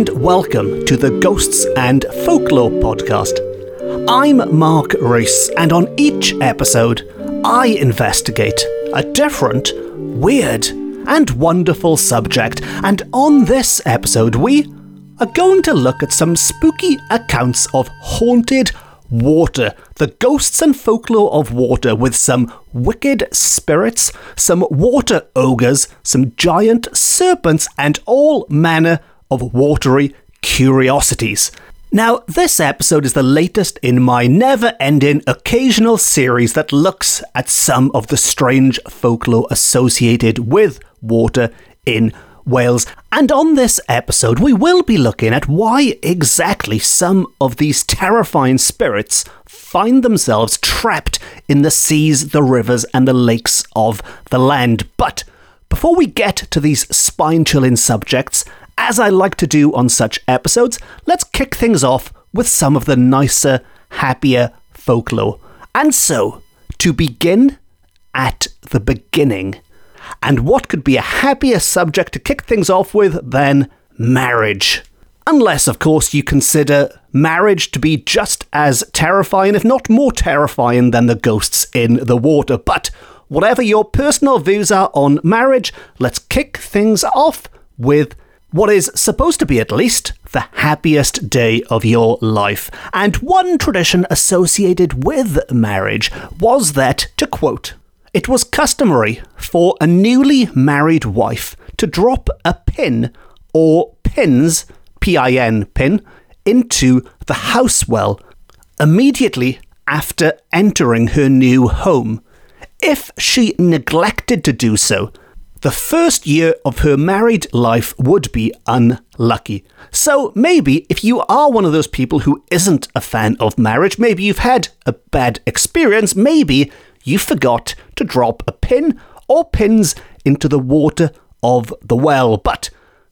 And welcome to the Ghosts and Folklore podcast. I'm Mark Rees, and on each episode, I investigate a different, weird, and wonderful subject. And on this episode, we are going to look at some spooky accounts of haunted water, the ghosts and folklore of water, with some wicked spirits, some water ogres, some giant serpents, and all manner of watery curiosities. Now, this episode is the latest in my never ending occasional series that looks at some of the strange folklore associated with water in Wales. And on this episode, we will be looking at why exactly some of these terrifying spirits find themselves trapped in the seas, the rivers, and the lakes of the land. But before we get to these spine chilling subjects, as I like to do on such episodes, let's kick things off with some of the nicer, happier folklore. And so, to begin at the beginning, and what could be a happier subject to kick things off with than marriage? Unless, of course, you consider marriage to be just as terrifying, if not more terrifying, than the ghosts in the water. But whatever your personal views are on marriage, let's kick things off with what is supposed to be at least the happiest day of your life. And one tradition associated with marriage was that, to quote, it was customary for a newly married wife to drop a pin or pins, P I N pin, into the house well immediately after entering her new home. If she neglected to do so, the first year of her married life would be unlucky. So maybe if you are one of those people who isn't a fan of marriage, maybe you've had a bad experience, maybe you forgot to drop a pin or pins into the water of the well. But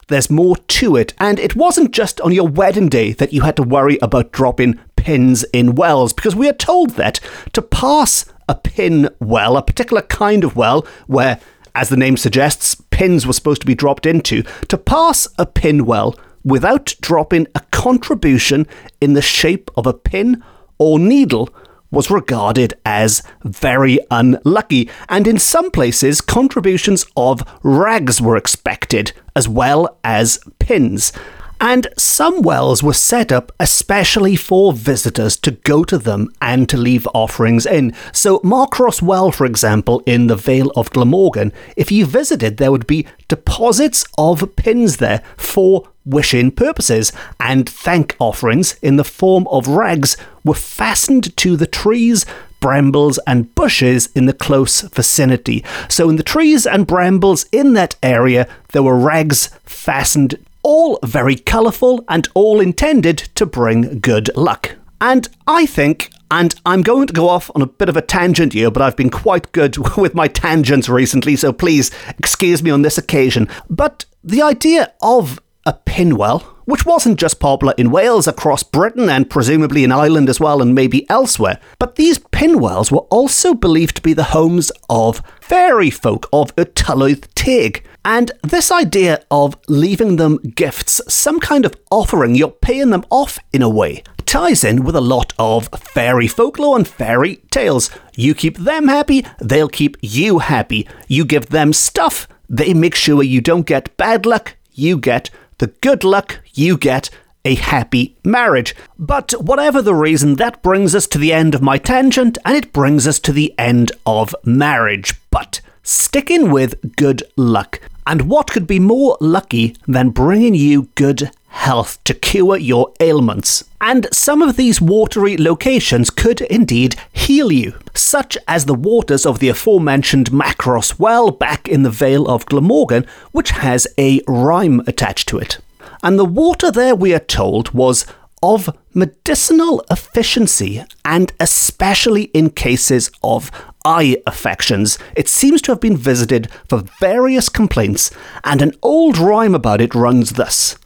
there's more to it, and it wasn't just on your wedding day that you had to worry about dropping pins in wells, because we are told that to pass a pin well, a particular kind of well, where as the name suggests, pins were supposed to be dropped into, to pass a pin well without dropping a contribution in the shape of a pin or needle was regarded as very unlucky, and in some places, contributions of rags were expected, as well as pins and some wells were set up especially for visitors to go to them and to leave offerings in. So, Marcross Well, for example, in the Vale of Glamorgan, if you visited, there would be deposits of pins there for wishing purposes, and thank offerings in the form of rags were fastened to the trees, brambles, and bushes in the close vicinity. So, in the trees and brambles in that area, there were rags fastened all very colourful and all intended to bring good luck. And I think, and I'm going to go off on a bit of a tangent here, but I've been quite good with my tangents recently, so please excuse me on this occasion. But the idea of a pinwell, which wasn't just popular in Wales, across Britain, and presumably in Ireland as well, and maybe elsewhere, but these pinwells were also believed to be the homes of fairy folk of y Tylwyth Teg. And this idea of leaving them gifts, some kind of offering, you're paying them off in a way, ties in with a lot of fairy folklore and fairy tales. You keep them happy, they'll keep you happy. You give them stuff, they make sure you don't get bad luck, you get the good luck, you get a happy marriage. But whatever the reason, that brings us to the end of my tangent and it brings us to the end of marriage. But sticking with good luck. And what could be more lucky than bringing you good health to cure your ailments? And some of these watery locations could indeed heal you, such as the waters of the aforementioned Marcross Well back in the Vale of Glamorgan, which has a rhyme attached to it. And the water there, we are told, was of medicinal efficiency, and especially in cases of eye affections. It seems to have been visited for various complaints, and an old rhyme about it runs thus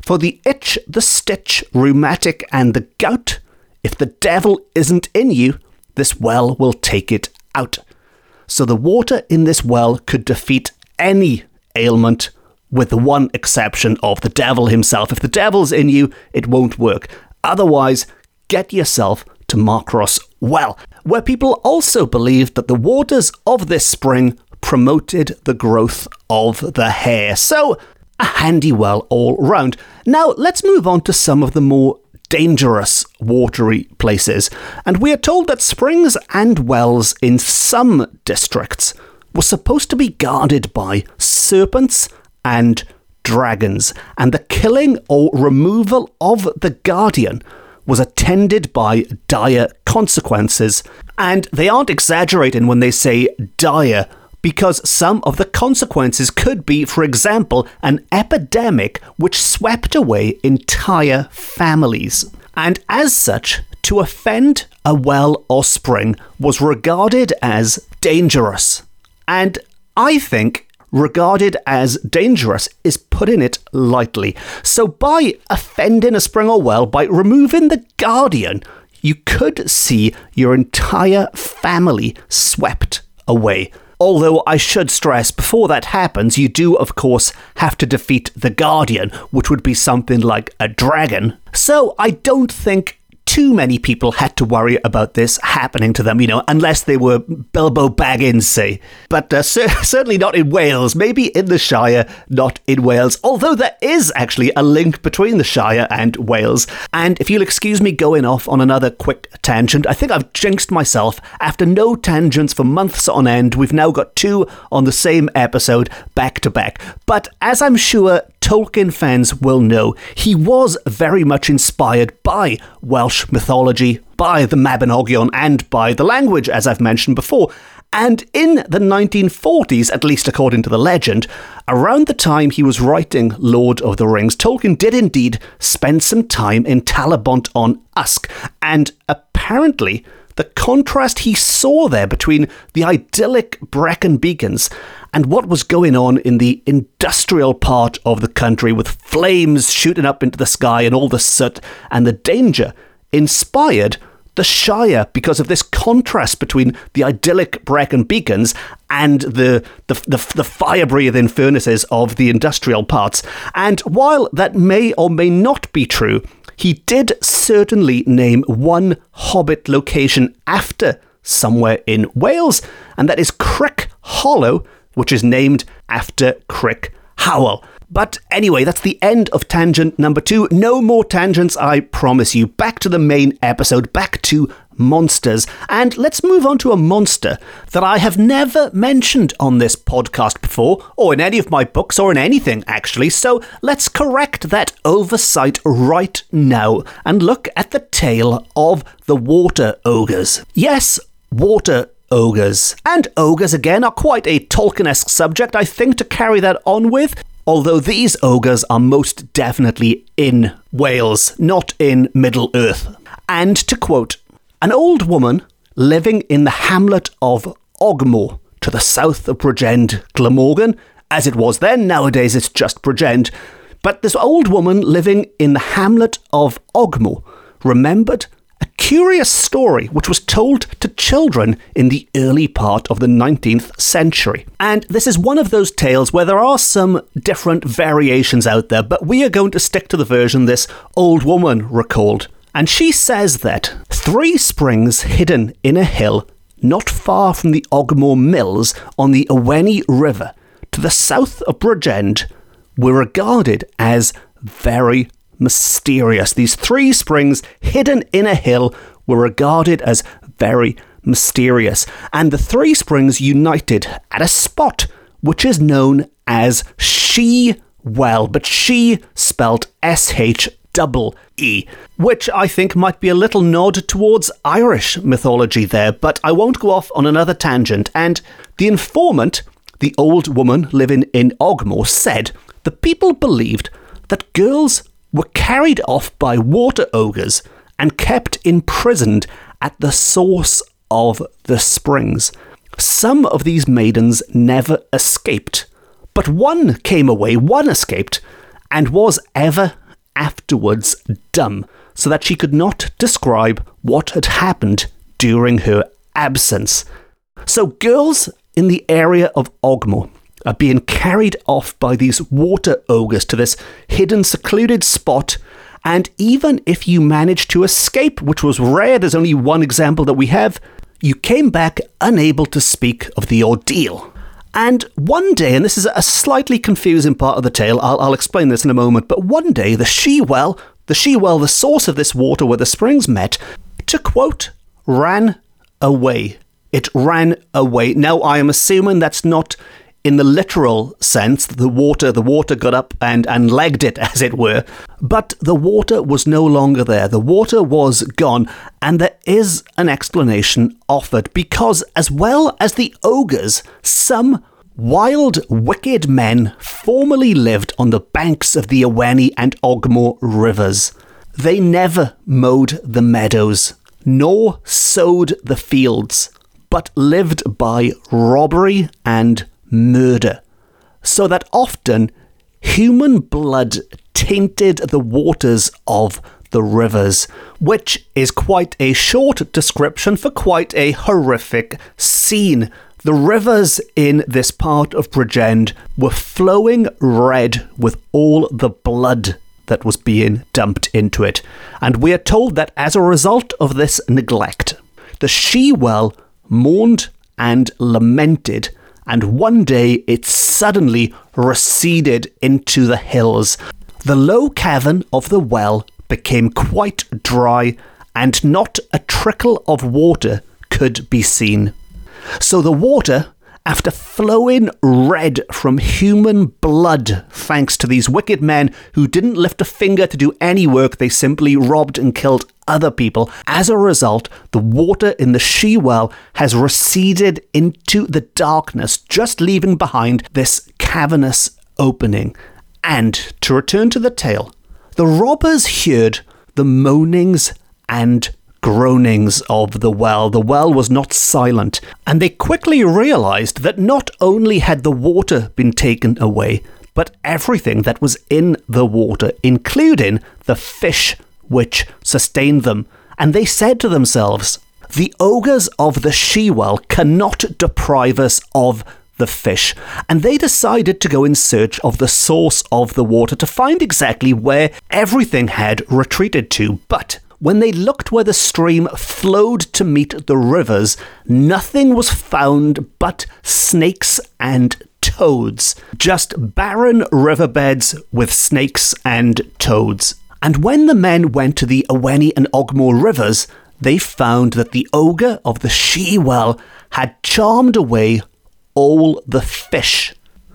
For the itch, the stitch, rheumatic, and the gout, if the devil isn't in you, this well will take it out. So the water in this well could defeat any ailment with the one exception of the devil himself. If the devil's in you, it won't work. Otherwise, get yourself to Marcross Well, where people also believed that the waters of this spring promoted the growth of the hair. So, a handy well all round. Now, let's move on to some of the more dangerous watery places. And we are told that springs and wells in some districts were supposed to be guarded by serpents and dragons, and the killing or removal of the guardian was attended by dire consequences. And they aren't exaggerating when they say dire, because some of the consequences could be, for example, an epidemic which swept away entire families. And as such, to offend a well or spring was regarded as dangerous. And I think regarded as dangerous is putting it lightly. So, by offending a spring or well, by removing the guardian, you could see your entire family swept away. Although I should stress, before that happens, you do, of course, have to defeat the Guardian, which would be something like a dragon. So I don't think too many people had to worry about this happening to them, you know, unless they were Bilbo Baggins, say. But uh, cer- certainly not in Wales, maybe in the Shire, not in Wales, although there is actually a link between the Shire and Wales. And if you'll excuse me going off on another quick tangent, I think I've jinxed myself. After no tangents for months on end, we've now got two on the same episode back to back. But as I'm sure Tolkien fans will know, he was very much inspired by Welsh mythology, by the Mabinogion, and by the language, as I've mentioned before. And in the 1940s, at least according to the legend, around the time he was writing Lord of the Rings, Tolkien did indeed spend some time in Talybont on Usk, and apparently the contrast he saw there between the idyllic Brecon Beacons and what was going on in the industrial part of the country with flames shooting up into the sky and all the soot and the danger inspired the Shire because of this contrast between the idyllic Brecon Beacons and the, the, the, the fire breathing furnaces of the industrial parts. And while that may or may not be true, he did certainly name one Hobbit location after somewhere in Wales, and that is Crick Hollow, which is named after Crick Howell. But anyway, that's the end of tangent number two. No more tangents, I promise you. Back to the main episode, back to monsters. And let's move on to a monster that I have never mentioned on this podcast before, or in any of my books, or in anything, actually. So let's correct that oversight right now and look at the tale of the water ogres. Yes, water ogres. And ogres, again, are quite a Tolkien esque subject, I think, to carry that on with although these ogres are most definitely in Wales, not in Middle Earth. And to quote, an old woman living in the hamlet of Ogmore to the south of Bridgend, Glamorgan, as it was then, nowadays it's just Bridgend. But this old woman living in the hamlet of Ogmore remembered curious story which was told to children in the early part of the 19th century. And this is one of those tales where there are some different variations out there, but we are going to stick to the version this old woman recalled. And she says that three springs hidden in a hill not far from the Ogmore Mills on the Ewenny River to the south of Bridgend were regarded as very mysterious. These three springs hidden in a hill were regarded as very mysterious, and the three springs united at a spot which is known as She Well, but She spelled S H double E, which I think might be a little nod towards Irish mythology there, but I won't go off on another tangent. And the informant, the old woman living in Ogmore, said the people believed that girls were carried off by water ogres and kept imprisoned at the source of the springs. Some of these maidens never escaped, but one came away, one escaped, and was ever afterwards dumb, so that she could not describe what had happened during her absence. So, girls in the area of Ogmore are being carried off by these water ogres to this hidden, secluded spot. And even if you managed to escape, which was rare, there's only one example that we have, you came back unable to speak of the ordeal. And one day, and this is a slightly confusing part of the tale, I'll, I'll explain this in a moment, but one day the she well, the she well, the source of this water where the springs met, to quote, ran away. It ran away. Now, I am assuming that's not in the literal sense, the water, the water got up and, and legged it, as it were. But the water was no longer there. The water was gone, and there is an explanation offered because, as well as the ogres, some wild, wicked men formerly lived on the banks of the Ewenny and Ogmore rivers. They never mowed the meadows, nor sowed the fields, but lived by robbery and murder, so that often human blood tainted the waters of the rivers, which is quite a short description for quite a horrific scene. The rivers in this part of Bridgend were flowing red with all the blood that was being dumped into it, and we are told that as a result of this neglect, the she well mourned and lamented and one day it suddenly receded into the hills. The low cavern of the well became quite dry, and not a trickle of water could be seen. So the water, after flowing red from human blood, thanks to these wicked men who didn't lift a finger to do any work, they simply robbed and killed other people. As a result, the water in the she well has receded into the darkness, just leaving behind this cavernous opening. And to return to the tale, the robbers heard the moanings and groanings of the well. The well was not silent, and they quickly realized that not only had the water been taken away, but everything that was in the water, including the fish which sustained them, and they said to themselves, The ogres of the She-Well cannot deprive us of the fish, and they decided to go in search of the source of the water to find exactly where everything had retreated to. But when they looked where the stream flowed to meet the rivers, nothing was found but snakes and toads. Just barren riverbeds with snakes and toads. And when the men went to the Ewenny and Ogmore rivers, they found that the ogre of the she well had charmed away all the fish.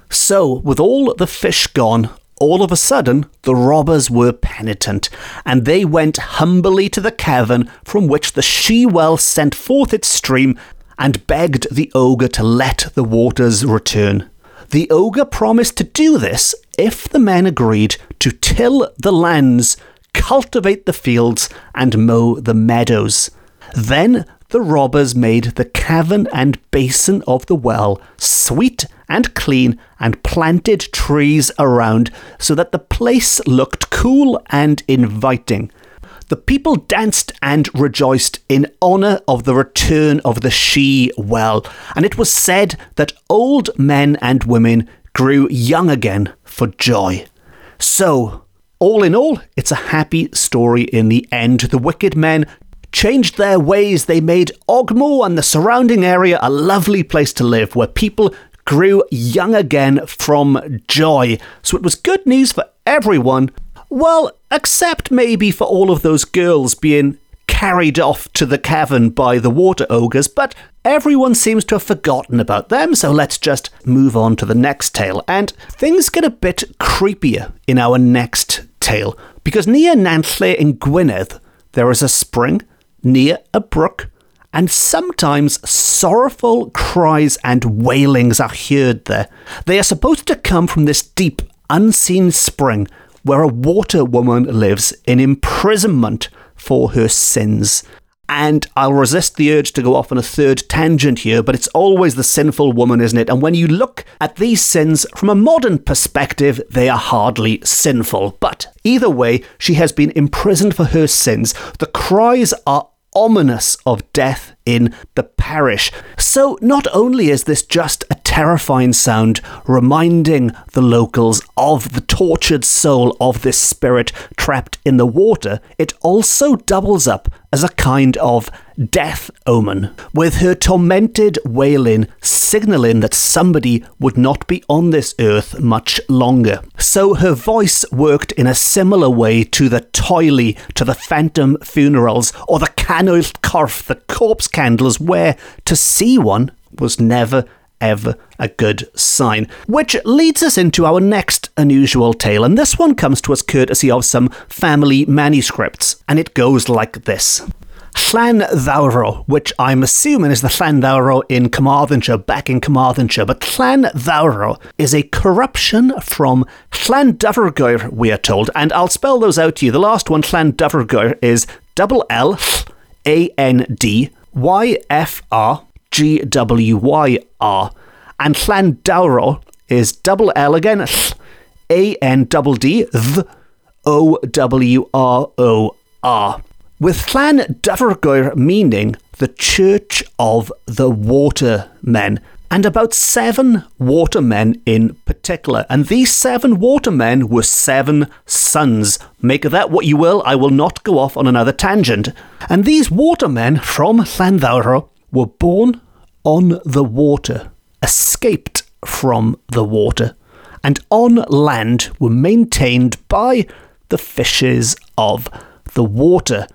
So, with all the fish gone, all of a sudden the robbers were penitent, and they went humbly to the cavern from which the she well sent forth its stream and begged the ogre to let the waters return. The ogre promised to do this if the men agreed to till the lands, cultivate the fields, and mow the meadows. Then the robbers made the cavern and basin of the well sweet and clean and planted trees around so that the place looked cool and inviting. The people danced and rejoiced in honour of the return of the she well, and it was said that old men and women grew young again for joy. So, all in all, it's a happy story in the end. The wicked men changed their ways. They made Ogmore and the surrounding area a lovely place to live where people grew young again from joy. So it was good news for everyone well, except maybe for all of those girls being carried off to the cavern by the water ogres, but everyone seems to have forgotten about them, so let's just move on to the next tale. And things get a bit creepier in our next tale, because near Nantlle in Gwynedd, there is a spring near a brook, and sometimes sorrowful cries and wailings are heard there. They are supposed to come from this deep, unseen spring where a water woman lives in imprisonment for her sins. And I'll resist the urge to go off on a third tangent here, but it's always the sinful woman, isn't it? And when you look at these sins from a modern perspective, they are hardly sinful. But either way, she has been imprisoned for her sins. The cries are ominous of death in the parish. So not only is this just a terrifying sound reminding the locals of the tortured soul of this spirit trapped in the water, it also doubles up as a kind of death omen, with her tormented wailing signalling that somebody would not be on this earth much longer. So her voice worked in a similar way to the toili, to the phantom funerals, or the Canwyll Corff, the corpse candles, where to see one was never ever a good sign. Which leads us into our next unusual tale, and this one comes to us courtesy of some family manuscripts, and it goes like this. Llanddowror, which I'm assuming is the Llanddowror in Carmarthenshire, back in Carmarthenshire, but Llanddowror is a corruption from Llandyfrgwyr, we are told, and I'll spell those out to you. The last one, Llandyfrgwyr, is double L A N D Y F R G W Y R, and Llanddowror is double L again, A N double D th O W R O R. With Llandyfrgwyr meaning the Church of the Watermen, and about seven watermen in particular. And these seven watermen were seven sons. Make of that what you will, I will not go off on another tangent. And these watermen from Llanddowror were born on the water, escaped from the water, and on land were maintained by the fishes of the water.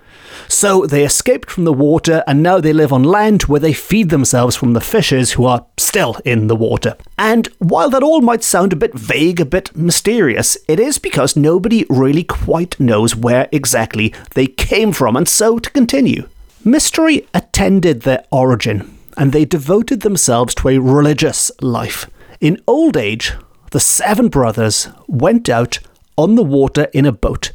So they escaped from the water and now they live on land where they feed themselves from the fishes who are still in the water. And while that all might sound a bit vague, a bit mysterious, it is because nobody really quite knows where exactly they came from. And so to continue, mystery attended their origin and they devoted themselves to a religious life. In old age, the seven brothers went out on the water in a boat,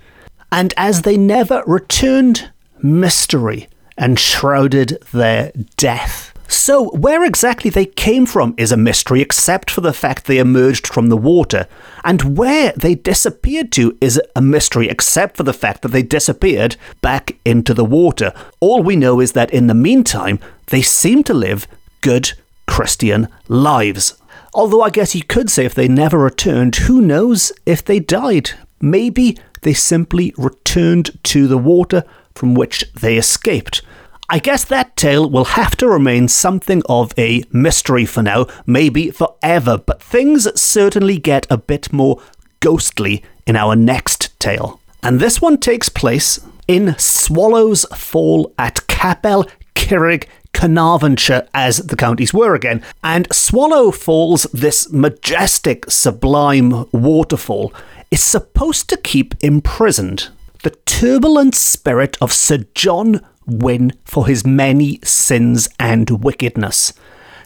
and as they never returned mystery enshrouded their death. So, where exactly they came from is a mystery, except for the fact they emerged from the water. And where they disappeared to is a mystery, except for the fact that they disappeared back into the water. All we know is that in the meantime, they seem to live good Christian lives. Although I guess you could say if they never returned, who knows if they died? Maybe they simply returned to the water from which they escaped. I guess that tale will have to remain something of a mystery for now, maybe forever, but things certainly get a bit more ghostly in our next tale. And this one takes place in Swallow's Fall at Capel Curig, Carnarvonshire, as the counties were again. And Swallow Falls, this majestic, sublime waterfall, is supposed to keep imprisoned the turbulent spirit of Sir John Wynne for his many sins and wickedness.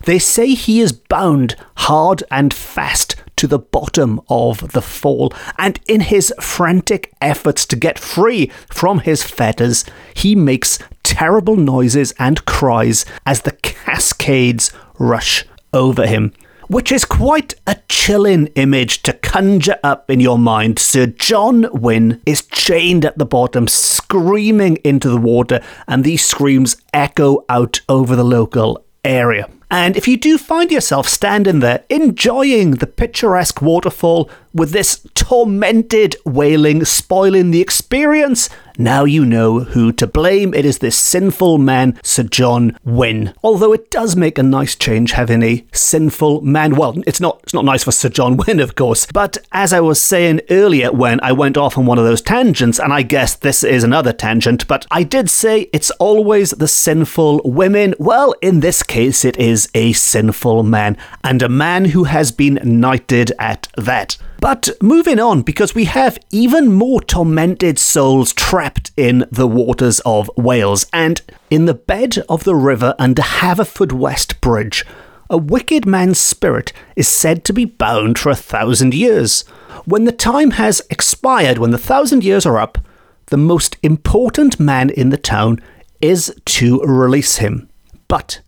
They say he is bound hard and fast to the bottom of the fall, and in his frantic efforts to get free from his fetters, he makes terrible noises and cries as the cascades rush over him which is quite a chilling image to conjure up in your mind. Sir John Wynne is chained at the bottom, screaming into the water, and these screams echo out over the local area. And if you do find yourself standing there enjoying the picturesque waterfall with this tormented wailing spoiling the experience, now you know who to blame. It is this sinful man, Sir John Wynne. Although it does make a nice change having a sinful man. Well, it's not it's not nice for Sir John Wynne, of course. But as I was saying earlier when I went off on one of those tangents, and I guess this is another tangent, but I did say it's always the sinful women. Well, in this case, it is a sinful man, and a man who has been knighted at that. But moving on, because we have even more tormented souls trapped in the waters of Wales, and in the bed of the river under Haverfordwest Bridge, a wicked man's spirit is said to be bound for a thousand years. When the time has expired, when the thousand years are up, the most important man in the town is to release him. But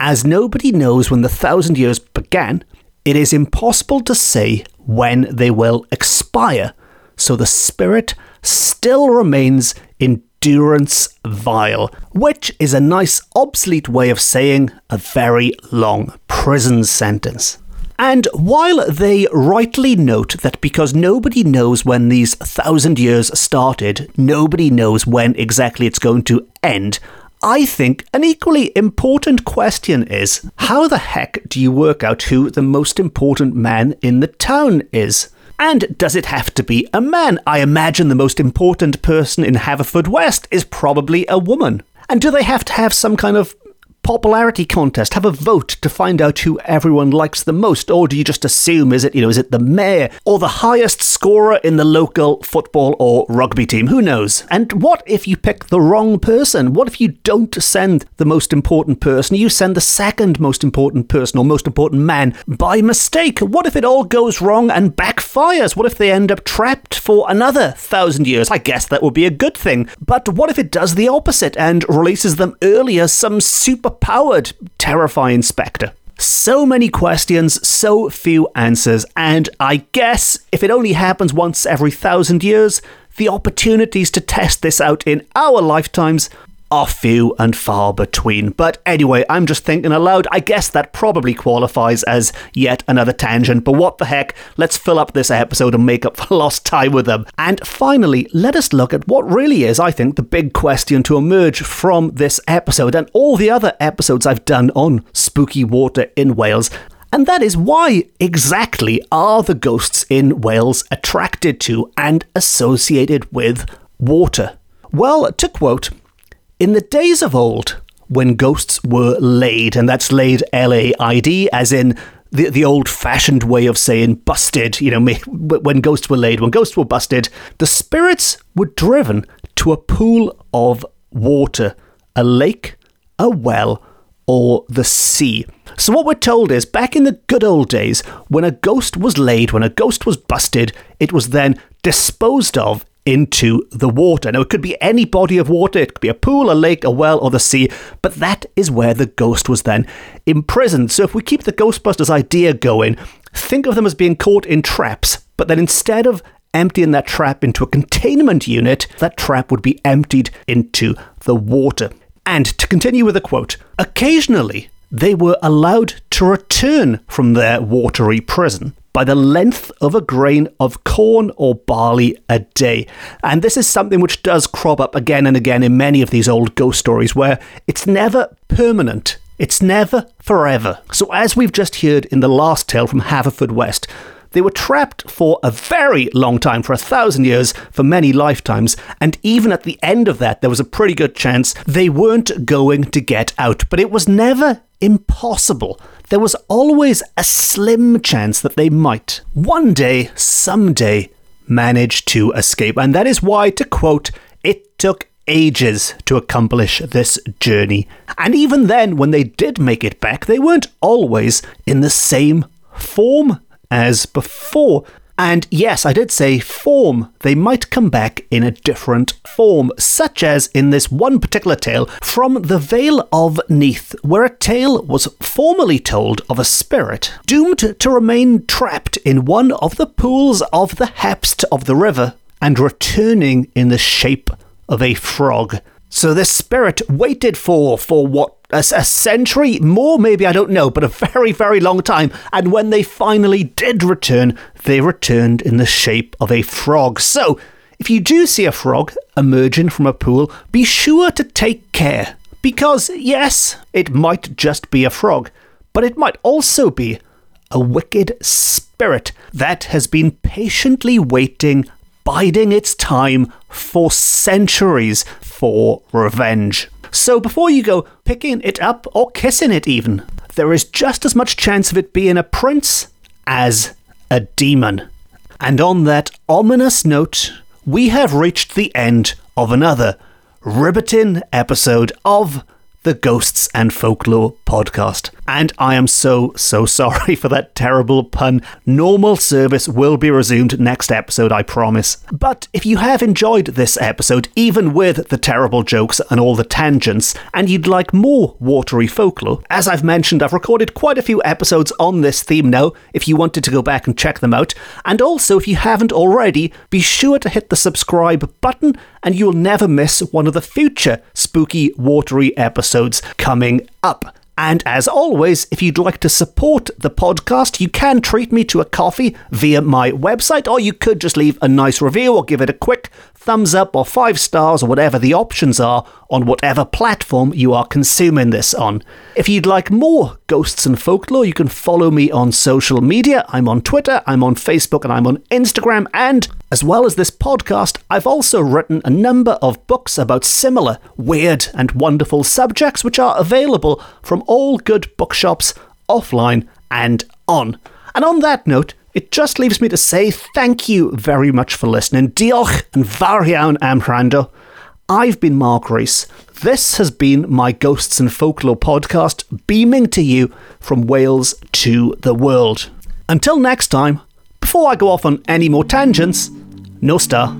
as nobody knows when the thousand years began, it is impossible to say when they will expire, so the spirit still remains in durance vile, which is a nice obsolete way of saying a very long prison sentence. And while they rightly note that because nobody knows when these thousand years started, nobody knows when exactly it's going to end, I think an equally important question is how the heck do you work out who the most important man in the town is? And does it have to be a man? I imagine the most important person in Haverfordwest is probably a woman. And do they have to have some kind of popularity contest, have a vote to find out who everyone likes the most, or do you just assume is it you know is it the mayor or the highest scorer in the local football or rugby team? Who knows? And what if you pick the wrong person? What if you don't send the most important person? You send the second most important person or most important man by mistake. What if it all goes wrong and backfires? What if they end up trapped for another thousand years? I guess that would be a good thing. But what if it does the opposite and releases them earlier, some super powered terrifying spectre. So many questions, so few answers, and I guess if it only happens once every thousand years, the opportunities to test this out in our lifetimes are few and far between. But anyway, I'm just thinking aloud. I guess that probably qualifies as yet another tangent, but what the heck? Let's fill up this episode and make up for lost time with them. And finally, let us look at what really is, I think, the big question to emerge from this episode and all the other episodes I've done on spooky water in Wales. And that is why exactly are the ghosts in Wales attracted to and associated with water? Well, to quote in the days of old, when ghosts were laid, and that's laid L A I D, as in the, the old fashioned way of saying busted, you know, when ghosts were laid, when ghosts were busted, the spirits were driven to a pool of water, a lake, a well, or the sea. So, what we're told is back in the good old days, when a ghost was laid, when a ghost was busted, it was then disposed of into the water. Now, it could be any body of water, it could be a pool, a lake, a well, or the sea, but that is where the ghost was then imprisoned. So, if we keep the Ghostbusters idea going, think of them as being caught in traps, but then instead of emptying that trap into a containment unit, that trap would be emptied into the water. And to continue with the quote, occasionally they were allowed to return from their watery prison by the length of a grain of corn or barley a day. And this is something which does crop up again and again in many of these old ghost stories where it's never permanent. It's never forever. So, as we've just heard in the last tale from Haverfordwest, they were trapped for a very long time, for a thousand years, for many lifetimes, and even at the end of that, there was a pretty good chance they weren't going to get out. But it was never impossible. There was always a slim chance that they might, one day, someday, manage to escape. And that is why, to quote, it took ages to accomplish this journey. And even then, when they did make it back, they weren't always in the same form as before. And yes, I did say form. They might come back in a different form, such as in this one particular tale from the Vale of Neath, where a tale was formerly told of a spirit doomed to remain trapped in one of the pools of the Hepst of the river and returning in the shape of a frog. So this spirit waited for for what a, a, century, more maybe I don't know, but a very very long time. And when they finally did return, they returned in the shape of a frog. So if you do see a frog emerging from a pool, be sure to take care because yes, it might just be a frog, but it might also be a wicked spirit that has been patiently waiting biding its time for centuries for revenge. So before you go picking it up or kissing it, even, there is just as much chance of it being a prince as a demon. And on that ominous note, we have reached the end of another riveting episode of the Ghosts and Folklore podcast. And I am so, so sorry for that terrible pun. Normal service will be resumed next episode, I promise. But if you have enjoyed this episode, even with the terrible jokes and all the tangents, and you'd like more watery folklore, as I've mentioned, I've recorded quite a few episodes on this theme now, if you wanted to go back and check them out. And also, if you haven't already, be sure to hit the subscribe button and you'll never miss one of the future spooky, watery episodes coming up. And as always, if you'd like to support the podcast, you can treat me to a coffee via my website, or you could just leave a nice review or give it a quick thumbs up or five stars or whatever the options are on whatever platform you are consuming this on. If you'd like more ghosts and folklore, you can follow me on social media. I'm on Twitter, I'm on Facebook, and I'm on Instagram. And as well as this podcast, I've also written a number of books about similar weird and wonderful subjects, which are available from all good bookshops offline and on. And on that note, it just leaves me to say thank you very much for listening. Diolch and fawr iawn am wrando. I've been Mark Rees. This has been my Ghosts and Folklore podcast, beaming to you from Wales to the world. Until next time, before I go off on any more tangents, no star.